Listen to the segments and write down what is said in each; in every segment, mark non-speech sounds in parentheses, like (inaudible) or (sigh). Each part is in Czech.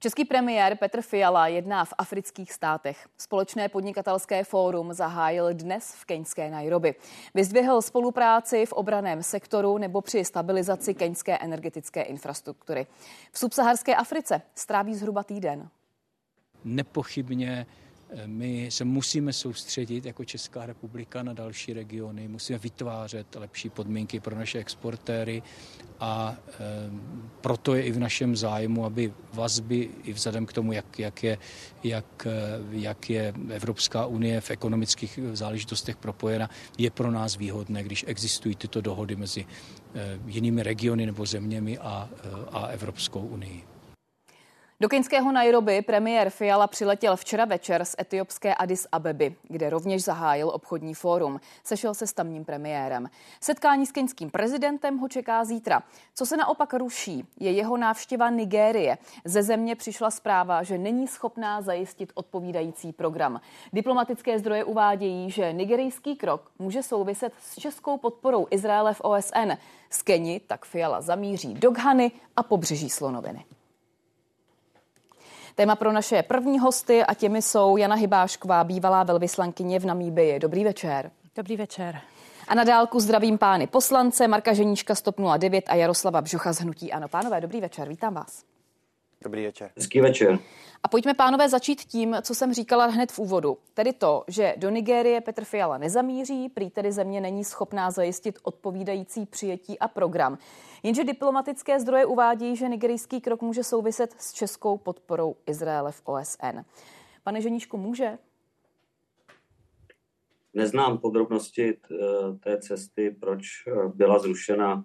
Český premiér Petr Fiala jedná v afrických státech. Společné podnikatelské fórum zahájil dnes v keňské Nairobi. Vyzdvihl spolupráci v obraném sektoru nebo při stabilizaci keňské energetické infrastruktury. V subsaharské Africe stráví zhruba týden. Nepochybně my se musíme soustředit jako Česká republika na další regiony, musíme vytvářet lepší podmínky pro naše exportéry a e, proto je i v našem zájmu, aby vazby i vzhledem k tomu, jak, jak, je, jak, jak je Evropská unie v ekonomických záležitostech propojena, je pro nás výhodné, když existují tyto dohody mezi e, jinými regiony nebo zeměmi a, a Evropskou unii. Do keňského Nairobi premiér Fiala přiletěl včera večer z etiopské Addis Abeby, kde rovněž zahájil obchodní fórum. Sešel se s tamním premiérem. Setkání s keňským prezidentem ho čeká zítra. Co se naopak ruší, je jeho návštěva Nigérie. Ze země přišla zpráva, že není schopná zajistit odpovídající program. Diplomatické zdroje uvádějí, že nigerijský krok může souviset s českou podporou Izraele v OSN. Z Keni tak Fiala zamíří do Ghany a pobřeží Slonoviny. Téma pro naše první hosty a těmi jsou Jana Hybášková, bývalá velvyslankyně v Namíbii. Dobrý večer. Dobrý večer. A na dálku zdravím pány poslance Marka Ženíčka Stop 09 a Jaroslava Bžocha z Hnutí Ano. Pánové, dobrý večer, vítám vás. Dobrý večer. Hezký večer. A pojďme, pánové, začít tím, co jsem říkala hned v úvodu. Tedy to, že do Nigérie Petr Fiala nezamíří, prý tedy země není schopná zajistit odpovídající přijetí a program. Jenže diplomatické zdroje uvádí, že nigerijský krok může souviset s českou podporou Izraele v OSN. Pane Ženíšku, může? Neznám podrobnosti té cesty, proč eh, byla zrušena.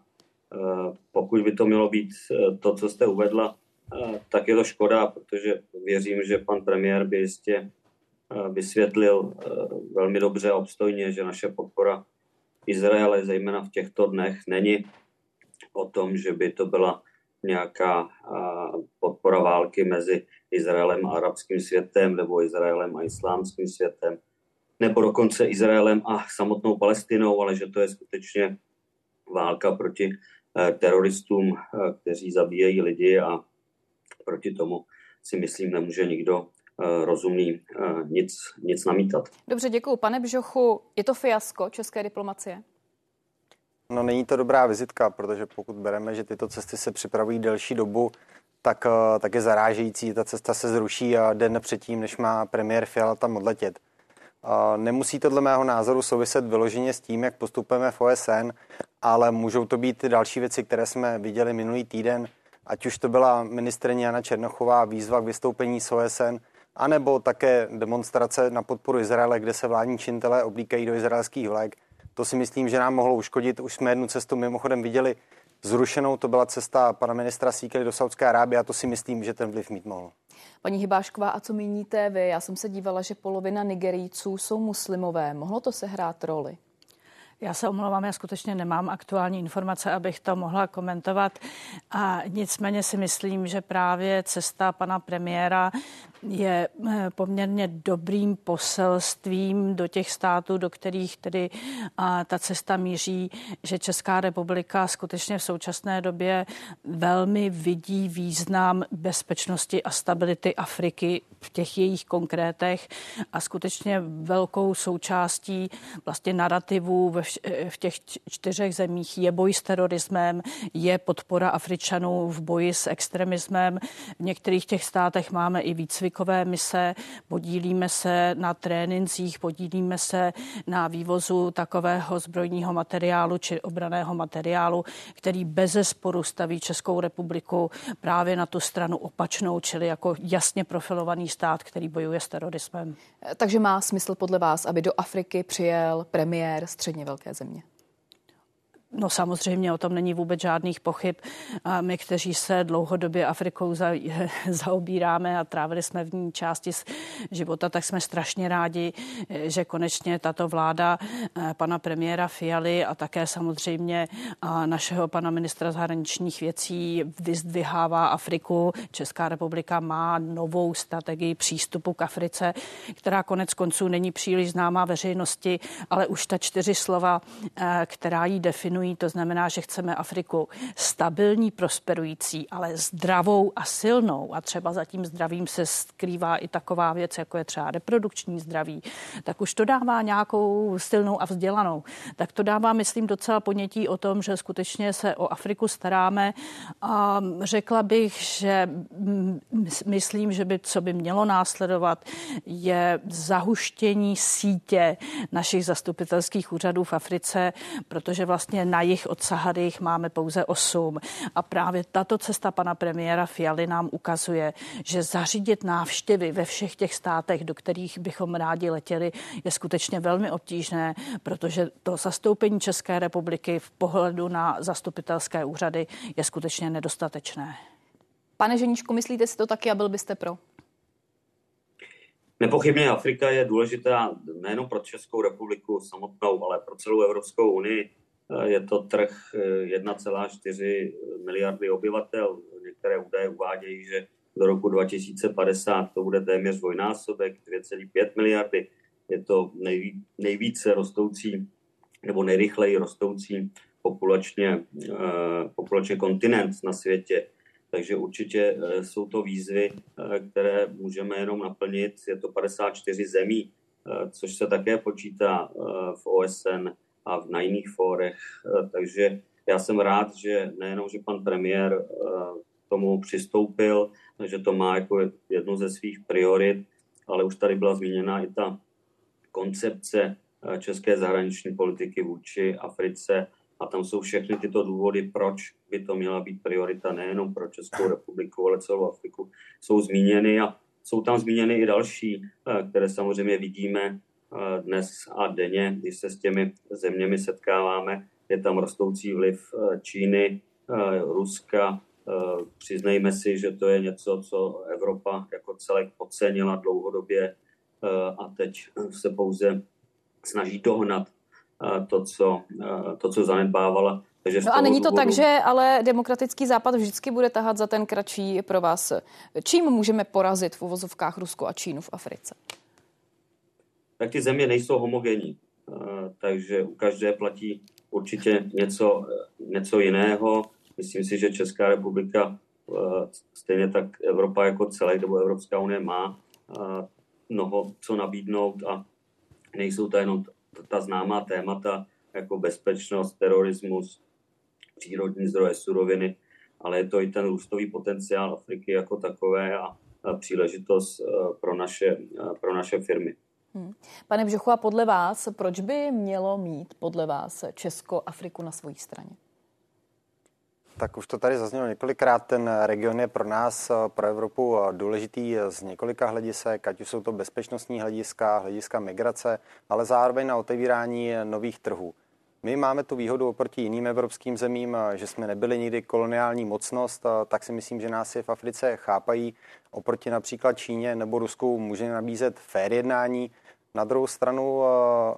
Eh, pokud by to mělo být eh, to, co jste uvedla, tak je to škoda, protože věřím, že pan premiér by jistě vysvětlil velmi dobře a obstojně, že naše podpora Izraele, zejména v těchto dnech, není o tom, že by to byla nějaká podpora války mezi Izraelem a arabským světem nebo Izraelem a islámským světem, nebo dokonce Izraelem a samotnou Palestinou, ale že to je skutečně válka proti e, teroristům, e, kteří zabíjejí lidi a proti tomu si myslím nemůže nikdo e, rozumný nic, nic namítat. Dobře, děkuji. Pane Bžochu, je to fiasko české diplomacie? No není to dobrá vizitka, protože pokud bereme, že tyto cesty se připravují delší dobu, tak, eh, tak je zarážející, ta cesta se zruší a den předtím, než má premiér Fiala tam odletět. Nemusí to dle mého názoru souviset vyloženě s tím, jak postupujeme v OSN, ale můžou to být ty další věci, které jsme viděli minulý týden, ať už to byla ministrině Jana Černochová výzva k vystoupení z OSN, anebo také demonstrace na podporu Izraele, kde se vládní činitelé oblíkají do izraelských vlek. To si myslím, že nám mohlo uškodit. Už jsme jednu cestu mimochodem viděli zrušenou, to byla cesta pana ministra Síkely do Saudské Arábie a to si myslím, že ten vliv mít mohl. Paní Hybášková, a co míníte vy? Já jsem se dívala, že polovina Nigerijců jsou muslimové. Mohlo to sehrát roli? Já se omlouvám, já skutečně nemám aktuální informace, abych to mohla komentovat. A nicméně si myslím, že právě cesta pana premiéra je eh, poměrně dobrým poselstvím do těch států, do kterých tedy ta cesta míří, že Česká republika skutečně v současné době velmi vidí význam bezpečnosti a stability Afriky v těch jejich konkrétech a skutečně velkou součástí vlastně narrativu ve v těch čtyřech zemích je boj s terorismem, je podpora Afričanů v boji s extremismem. V některých těch státech máme i výcvikové mise, podílíme se na trénincích, podílíme se na vývozu takového zbrojního materiálu či obraného materiálu, který bez sporu staví Českou republiku právě na tu stranu opačnou, čili jako jasně profilovaný stát, který bojuje s terorismem. Takže má smysl podle vás, aby do Afriky přijel premiér středně velké země? No samozřejmě o tom není vůbec žádných pochyb. A my, kteří se dlouhodobě Afrikou za, (laughs) zaobíráme a trávili jsme v ní části života, tak jsme strašně rádi, že konečně tato vláda eh, pana premiéra Fialy a také samozřejmě našeho pana ministra zahraničních věcí vyzdvihává Afriku. Česká republika má novou strategii přístupu k Africe, která konec konců není příliš známá veřejnosti, ale už ta čtyři slova, eh, která ji definují, definují. To znamená, že chceme Afriku stabilní, prosperující, ale zdravou a silnou. A třeba za tím zdravím se skrývá i taková věc, jako je třeba reprodukční zdraví. Tak už to dává nějakou silnou a vzdělanou. Tak to dává, myslím, docela ponětí o tom, že skutečně se o Afriku staráme. A řekla bych, že myslím, že by, co by mělo následovat, je zahuštění sítě našich zastupitelských úřadů v Africe, protože vlastně na jich od Sahary jich máme pouze osm. A právě tato cesta pana premiéra Fialy nám ukazuje, že zařídit návštěvy ve všech těch státech, do kterých bychom rádi letěli, je skutečně velmi obtížné, protože to zastoupení České republiky v pohledu na zastupitelské úřady je skutečně nedostatečné. Pane Ženíčku, myslíte si to taky a byl byste pro? Nepochybně Afrika je důležitá nejen pro Českou republiku samotnou, ale pro celou Evropskou unii. Je to trh 1,4 miliardy obyvatel. Některé údaje uvádějí, že do roku 2050 to bude téměř dvojnásobek, 2,5 miliardy. Je to nejví, nejvíce rostoucí nebo nejrychleji rostoucí populačně, populačně kontinent na světě. Takže určitě eh, jsou to výzvy, eh, které můžeme jenom naplnit. Je to 54 zemí, eh, což se také počítá v OSN a na jiných fórech. Takže já jsem rád, že nejenom, že pan premiér tomu přistoupil, že to má jako jednu ze svých priorit, ale už tady byla zmíněna i ta koncepce české zahraniční politiky vůči Africe a tam jsou všechny tyto důvody, proč by to měla být priorita nejenom pro Českou republiku, ale celou Afriku, jsou zmíněny a jsou tam zmíněny i další, eh, které samozřejmě vidíme eh, dnes a denně, když se s těmi zeměmi setkáváme. Je tam rostoucí vliv eh, Číny, Ruska. Přiznejme si, že to je něco, co Evropa jako celek podcenila dlouhodobě a teď se pouze snaží dohnat to, co, to, co zanedbávala. Takže no a není to důvodu... tak, že ale demokratický západ vždycky bude tahat za ten kratší pro vás. Čím můžeme porazit v uvozovkách Rusko a Čínu v Africe? Tak ty země nejsou homogenní, takže u každé platí určitě něco, něco jiného. Myslím si, že Česká republika, stejně tak Evropa jako celé, nebo Evropská unie má mnoho co nabídnout a nejsou to jenom ta známá témata jako bezpečnost, terorismus, přírodní zdroje, suroviny, ale je to i ten růstový potenciál Afriky jako takové a příležitost pro naše, pro naše firmy. Hmm. Pane Bžochu, a podle vás, proč by mělo mít podle vás Česko Afriku na své straně? Tak už to tady zaznělo několikrát. Ten region je pro nás, pro Evropu důležitý z několika hledisek, ať už jsou to bezpečnostní hlediska, hlediska migrace, ale zároveň na otevírání nových trhů. My máme tu výhodu oproti jiným evropským zemím, že jsme nebyli nikdy koloniální mocnost, tak si myslím, že nás je v Africe chápají. Oproti například Číně nebo Rusku může nabízet fér jednání. Na druhou stranu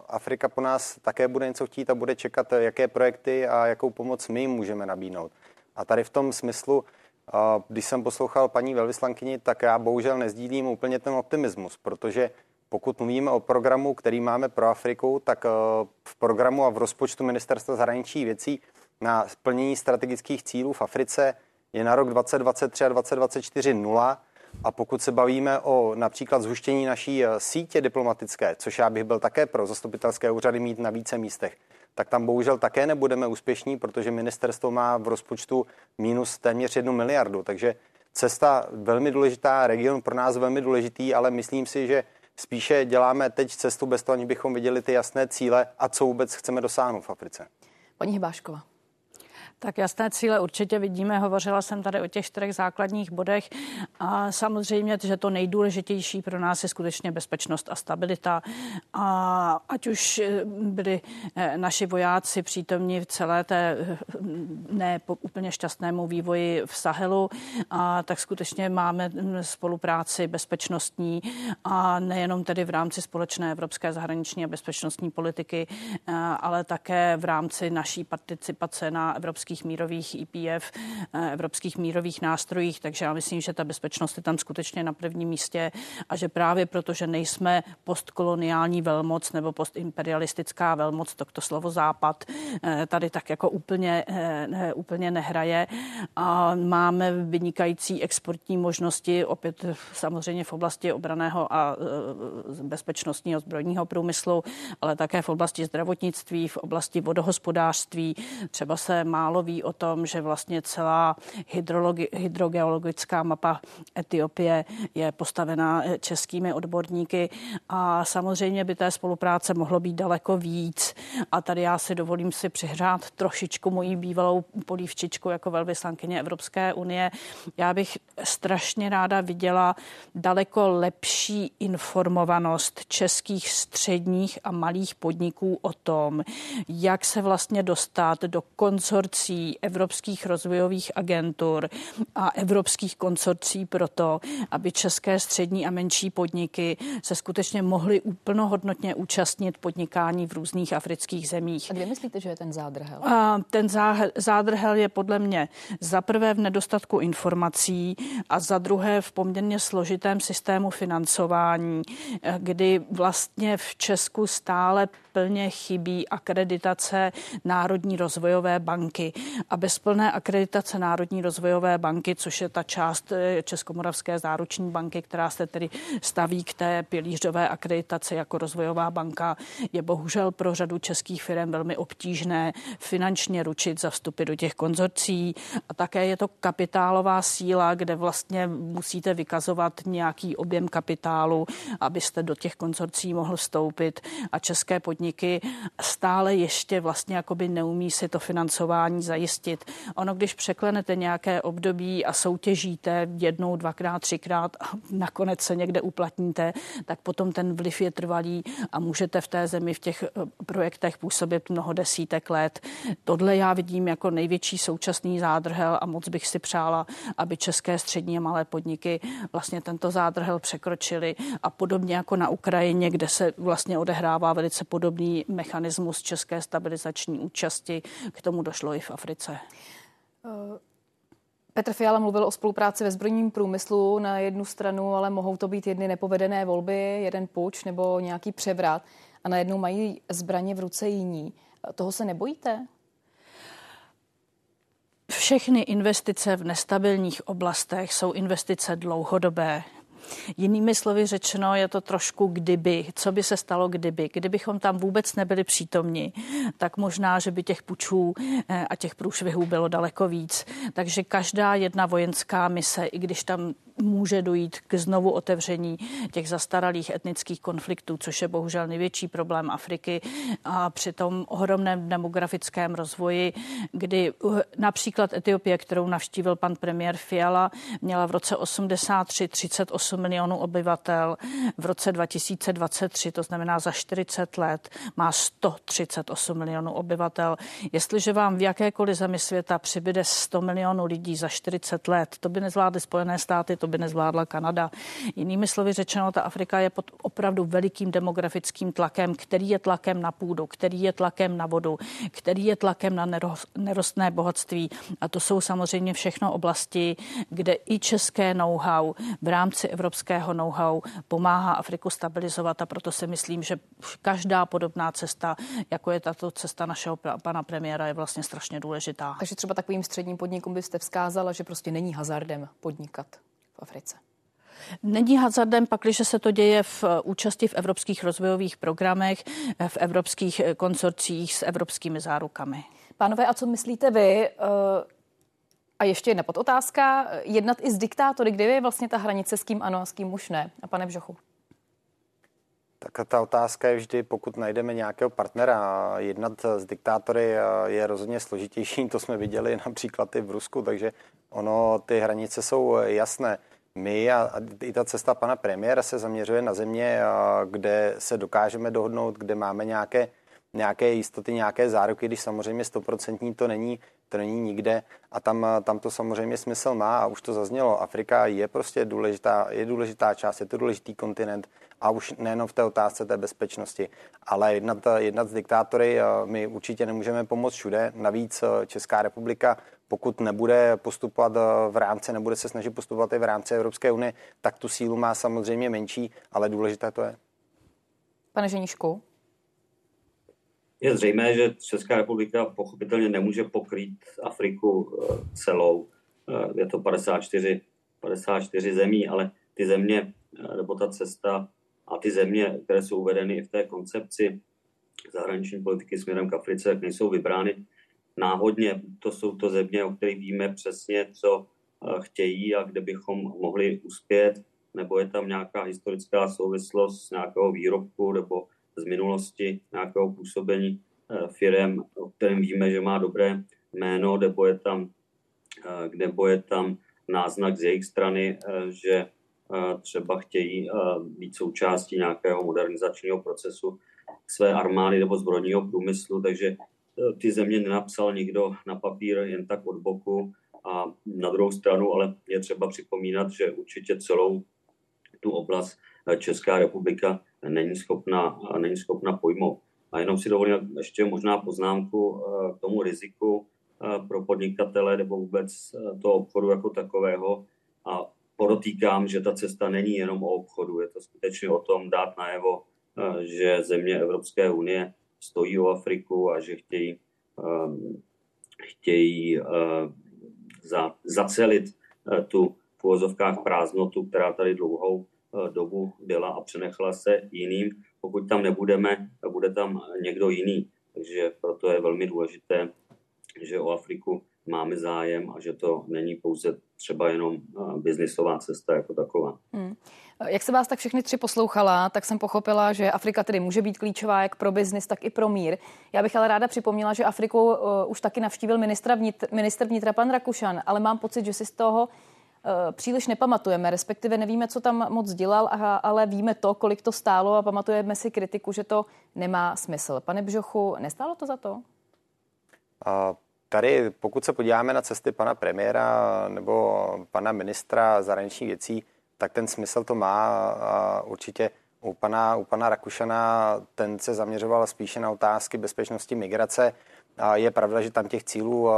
Afrika po nás také bude něco chtít a bude čekat, jaké projekty a jakou pomoc my můžeme nabídnout. A tady v tom smyslu, když jsem poslouchal paní velvyslankyni, tak já bohužel nezdílím úplně ten optimismus, protože pokud mluvíme o programu, který máme pro Afriku, tak v programu a v rozpočtu Ministerstva zahraničí věcí na splnění strategických cílů v Africe je na rok 2023 a 2024 nula. A pokud se bavíme o například zhuštění naší sítě diplomatické, což já bych byl také pro zastupitelské úřady mít na více místech, tak tam bohužel také nebudeme úspěšní, protože ministerstvo má v rozpočtu minus téměř jednu miliardu. Takže cesta velmi důležitá, region pro nás velmi důležitý, ale myslím si, že spíše děláme teď cestu bez toho, aniž bychom viděli ty jasné cíle a co vůbec chceme dosáhnout v Africe. Paní Hybášková. Tak jasné cíle určitě vidíme. Hovořila jsem tady o těch čtyřech základních bodech a samozřejmě, že to nejdůležitější pro nás je skutečně bezpečnost a stabilita. A ať už eh, byli eh, naši vojáci přítomní v celé té eh, ne úplně šťastnému vývoji v Sahelu, a tak skutečně máme spolupráci bezpečnostní a nejenom tedy v rámci společné evropské zahraniční a bezpečnostní politiky, ale také v rámci naší participace na evropské evropských mírových IPF, e evropských mírových nástrojích, takže já myslím, že ta bezpečnost je tam skutečně na prvním místě a že právě proto, že nejsme postkoloniální velmoc nebo postimperialistická velmoc, to, to slovo západ tady tak jako úplně, úplně nehraje a máme vynikající exportní možnosti, opět samozřejmě v oblasti obraného a bezpečnostního zbrojního průmyslu, ale také v oblasti zdravotnictví, v oblasti vodohospodářství. Třeba se málo ví o tom, že vlastně celá hydrogeologická mapa Etiopie je postavená českými odborníky a samozřejmě by té spolupráce mohlo být daleko víc. A tady já si dovolím si přihřát trošičku mojí bývalou polívčičku jako velvyslankyně Evropské unie. Já bych strašně ráda viděla daleko lepší informovanost českých středních a malých podniků o tom, jak se vlastně dostat do konsorcí evropských rozvojových agentur a evropských konsorcí pro to, aby české střední a menší podniky se skutečně mohly úplnohodnotně účastnit podnikání v různých afrických zemích. A kde myslíte, že je ten zádrhel? A ten zádrhel je podle mě za prvé v nedostatku informací a za druhé v poměrně složitém systému financování, kdy vlastně v Česku stále plně chybí akreditace Národní rozvojové banky. A bez plné akreditace Národní rozvojové banky, což je ta část eh, Českomoravské záruční banky, která se tedy staví k té pilířové akreditaci jako rozvojová banka, je bohužel pro řadu českých firm velmi obtížné finančně ručit za vstupy do těch konzorcí. A také je to kapitálová síla, kde vlastně musíte vykazovat nějaký objem kapitálu, abyste do těch konzorcí mohl vstoupit. A české podniky podniky stále ještě vlastně jakoby neumí si to financování zajistit. Ono, když překlenete nějaké období a soutěžíte jednou, dvakrát, třikrát a nakonec se někde uplatníte, tak potom ten vliv je trvalý a můžete v té zemi v těch eh, projektech působit mnoho desítek let. Tohle já vidím jako největší současný zádrhel a moc bych si přála, aby české střední a malé podniky vlastně tento zádrhel překročili a podobně jako na Ukrajině, kde se vlastně odehrává velice podobný podobný mechanismus české stabilizační účasti. K tomu došlo i v Africe. Petr Fiala mluvil o spolupráci ve zbrojním průmyslu na jednu stranu, ale mohou to být jedny nepovedené volby, jeden puč nebo nějaký převrat a najednou mají zbraně v ruce jiní. Toho se nebojíte? Všechny investice v nestabilních oblastech jsou investice dlouhodobé. Jinými slovy řečeno, je to trošku kdyby. Co by se stalo kdyby? Kdybychom tam vůbec nebyli přítomni, tak možná, že by těch pučů eh, a těch průšvihů bylo daleko víc. Takže každá jedna vojenská mise, i když tam může dojít k znovu otevření těch zastaralých etnických konfliktů, což je bohužel největší problém Afriky a při tom ohromném demografickém rozvoji, kdy například Etiopie, kterou navštívil pan premiér Fiala, měla v roce 83 38 milionů obyvatel, v roce 2023, to znamená za 40 let, má 138 milionů obyvatel. Jestliže vám v jakékoliv zemi světa přibyde 100 milionů lidí za 40 let, to by nezvládly Spojené státy, to by nezvládla Kanada. Jinými slovy řečeno, ta Afrika je pod opravdu velikým demografickým tlakem, který je tlakem na půdu, který je tlakem na vodu, který je tlakem na nerostné bohatství. A to jsou samozřejmě všechno oblasti, kde i české know-how v rámci evropského know-how pomáhá Afriku stabilizovat a proto si myslím, že každá podobná cesta, jako je tato cesta našeho pana premiéra, je vlastně strašně důležitá. Takže třeba takovým středním podnikům byste vzkázala, že prostě není hazardem podnikat v Africe? Není hazardem pak, když se to děje v účasti v evropských rozvojových programech, v evropských konsorcích s evropskými zárukami. Pánové, a co myslíte vy? Eh, a ještě jedna podotázka. Jednat i s diktátory, kde je vlastně ta hranice, s kým ano a s kým už ne? A pane Bžochu. Tak ta otázka je vždy, pokud najdeme nějakého partnera, jednat s diktátory je rozhodně složitější, (laughs) to jsme viděli například i v Rusku, takže ono, ty hranice jsou jasné. My a, i ta cesta pana premiéra se zaměřuje na země, kde se dokážeme dohodnout, kde máme nějaké, nějaké jistoty, nějaké záruky, když samozřejmě stoprocentní to není. to není nikde a tam, tam to samozřejmě smysl má a už to zaznělo. Afrika je prostě důležitá, je důležitá část, je to důležitý kontinent a už nejenom v té otázce té bezpečnosti, ale jednat, jednat s diktátory my určitě nemůžeme pomoct všude. Navíc Česká republika pokud nebude postupovat v rámci, nebude se snažit postupovat i v rámci Evropské unie, tak tu sílu má samozřejmě menší, ale důležité to je. Pane Ženišku? Je zřejmé, že Česká republika pochopitelně nemůže pokrýt Afriku eh, celou. Eh, je to 54, 54 zemí, ale ty země, eh, nebo ta cesta a ty země, které jsou uvedeny v té koncepci zahraniční politiky směrem k Africe, nejsou vybrány náhodně. To jsou to země, o kterých víme přesně, co chtějí a kde bychom mohli uspět, nebo je tam nějaká historická souvislost s nějakého výrobku nebo z minulosti nějakého působení eh, firm, o kterém víme, že má dobré jméno, nebo je tam, eh, nebo je tam náznak z jejich strany, eh, že třeba chtějí být součástí nějakého modernizačního procesu své armády nebo zbrojního průmyslu, takže ty země nenapsal nikdo na papír jen tak od boku a na druhou stranu, ale je třeba připomínat, že určitě celou tu oblast Česká republika není schopna, není schopna pojmout. A jenom si dovolím ještě možná poznámku k tomu riziku pro podnikatele nebo vůbec toho obchodu jako takového. Podotýkám, že ta cesta není jenom o obchodu, je to skutečně o tom dát najevo, že země Evropské unie stojí o Afriku a že chtějí, chtějí za, zacelit tu v uvozovkách prázdnotu, která tady dlouhou Eh, dobu byla a přenechala se jiným. Pokud tam nebudeme, bude tam někdo jiný. Takže proto je velmi důležité, že o Afriku máme zájem a že to není pouze třeba jenom eh, biznisová cesta jako taková. Hmm. Jak se vás tak všechny tři poslouchala, tak jsem pochopila, že Afrika tedy může být klíčová jak pro biznis, tak i pro mír. Já bych ale ráda připomněla, že Afriku uh, už taky navštívil ministra vnitr, minister vnitra pan Rakušan, ale mám pocit, že si z toho Eh, příliš nepamatujeme, respektive nevíme, co tam moc dělal, ale víme to, kolik to stálo a pamatujeme si kritiku, že to nemá smysl. Pane Bžochu, nestálo to za to? A tady, pokud se podíváme na cesty pana premiéra nebo pana ministra zahraničních věcí, tak ten smysl to má a určitě u pana, u pana Rakušana ten se zaměřoval spíše na otázky bezpečnosti migrace. A je pravda, že tam těch cílů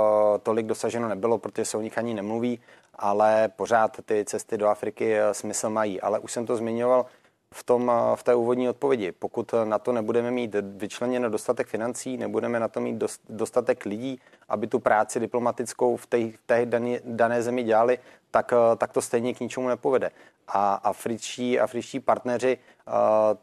tolik dosaženo nebylo, protože se o nich ani nemluví ale pořád ty cesty do Afriky eh, smysl mají. Ale už jsem to zmiňoval v, tom, eh, v té úvodní odpovědi. Pokud na to nebudeme mít vyčleněno dostatek financí, nebudeme na to mít dostatek lidí, aby tu práci diplomatickou v té, v té dané, dané zemi dělali, tak, eh, tak to stejně k ničemu nepovede. A afričtí, afričtí partneři uh,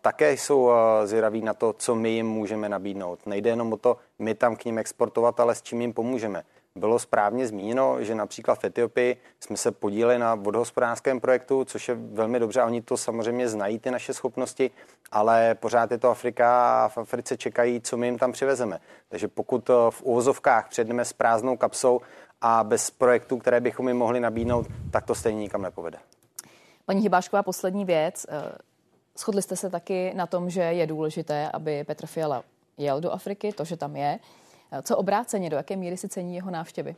také jsou uh, zvědaví na to, co my jim můžeme nabídnout. Nejde jenom o to, my tam k ním exportovat, ale s čím jim pomůžeme bylo správně zmíněno, že například v Etiopii jsme se podíleli na vodohospodářském projektu, což je velmi dobře oni to samozřejmě znají, ty naše schopnosti, ale pořád je to Afrika a v Africe čekají, co my jim tam přivezeme. Takže pokud eh, v uvozovkách předneme s prázdnou kapsou a bez projektů, které bychom jim mohli nabídnout, tak to stejně nikam nepovede. Paní Hybášková, poslední věc. Eh, shodli jste se taky na tom, že je důležité, aby Petr Fiala jel do Afriky, to, že tam je. Co obráceně, do jaké míry si cení jeho návštěvy?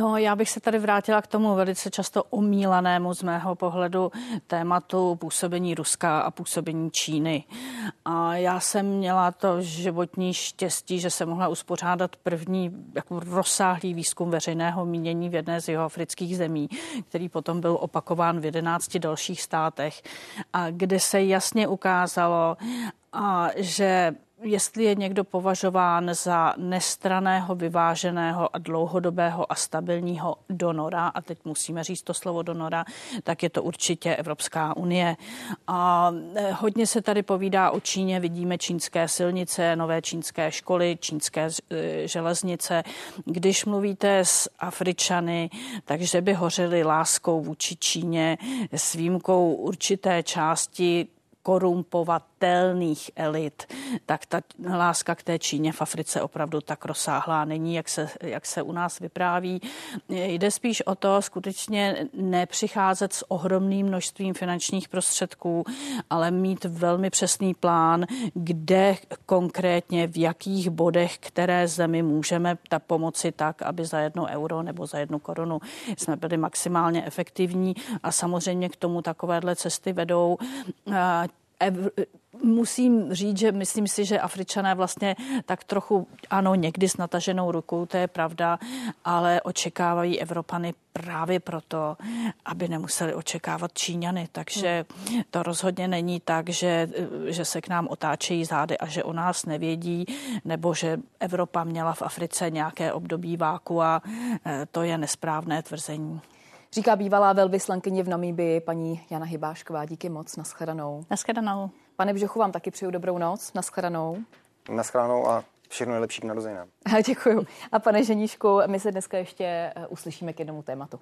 No, já bych se tady vrátila k tomu velice často omílanému z mého pohledu tématu působení Ruska a působení Číny. A já jsem měla to životní štěstí, že jsem mohla uspořádat první jako rozsáhlý výzkum veřejného mínění v jedné z jeho afrických zemí, který potom byl opakován v jedenácti dalších státech, a kde se jasně ukázalo, a že jestli je někdo považován za nestraného, vyváženého a dlouhodobého a stabilního donora, a teď musíme říct to slovo donora, tak je to určitě Evropská unie. A eh, hodně se tady povídá o Číně, vidíme čínské silnice, nové čínské školy, čínské eh, železnice. Když mluvíte s Afričany, takže by hořili láskou vůči Číně s výjimkou určité části korumpovat zranitelných elit, tak ta láska k té Číně v Africe opravdu tak rozsáhlá není, jak se, jak se u nás vypráví. Jde spíš o to skutečně nepřicházet s ohromným množstvím finančních prostředků, ale mít velmi přesný plán, kde konkrétně, v jakých bodech, které zemi můžeme ta pomoci tak, aby za jedno euro nebo za jednu korunu jsme byli maximálně efektivní a samozřejmě k tomu takovéhle cesty vedou musím říct, že myslím si, že Afričané vlastně tak trochu, ano, někdy s nataženou rukou, to je pravda, ale očekávají Evropany právě proto, aby nemuseli očekávat Číňany. Takže to rozhodně není tak, že, že se k nám otáčejí zády a že o nás nevědí, nebo že Evropa měla v Africe nějaké období váku a e, to je nesprávné tvrzení. Říká bývalá velvyslankyně v Namíbii paní Jana Hybášková. Díky moc, naschledanou. Naschledanou. Pane Bžochu, vám taky přeju dobrou noc, naschledanou. Naschledanou a všechno nejlepší k narozeninám. (laughs) Děkuji. A pane Ženíšku, my se dneska ještě eh, uslyšíme k jednomu tématu.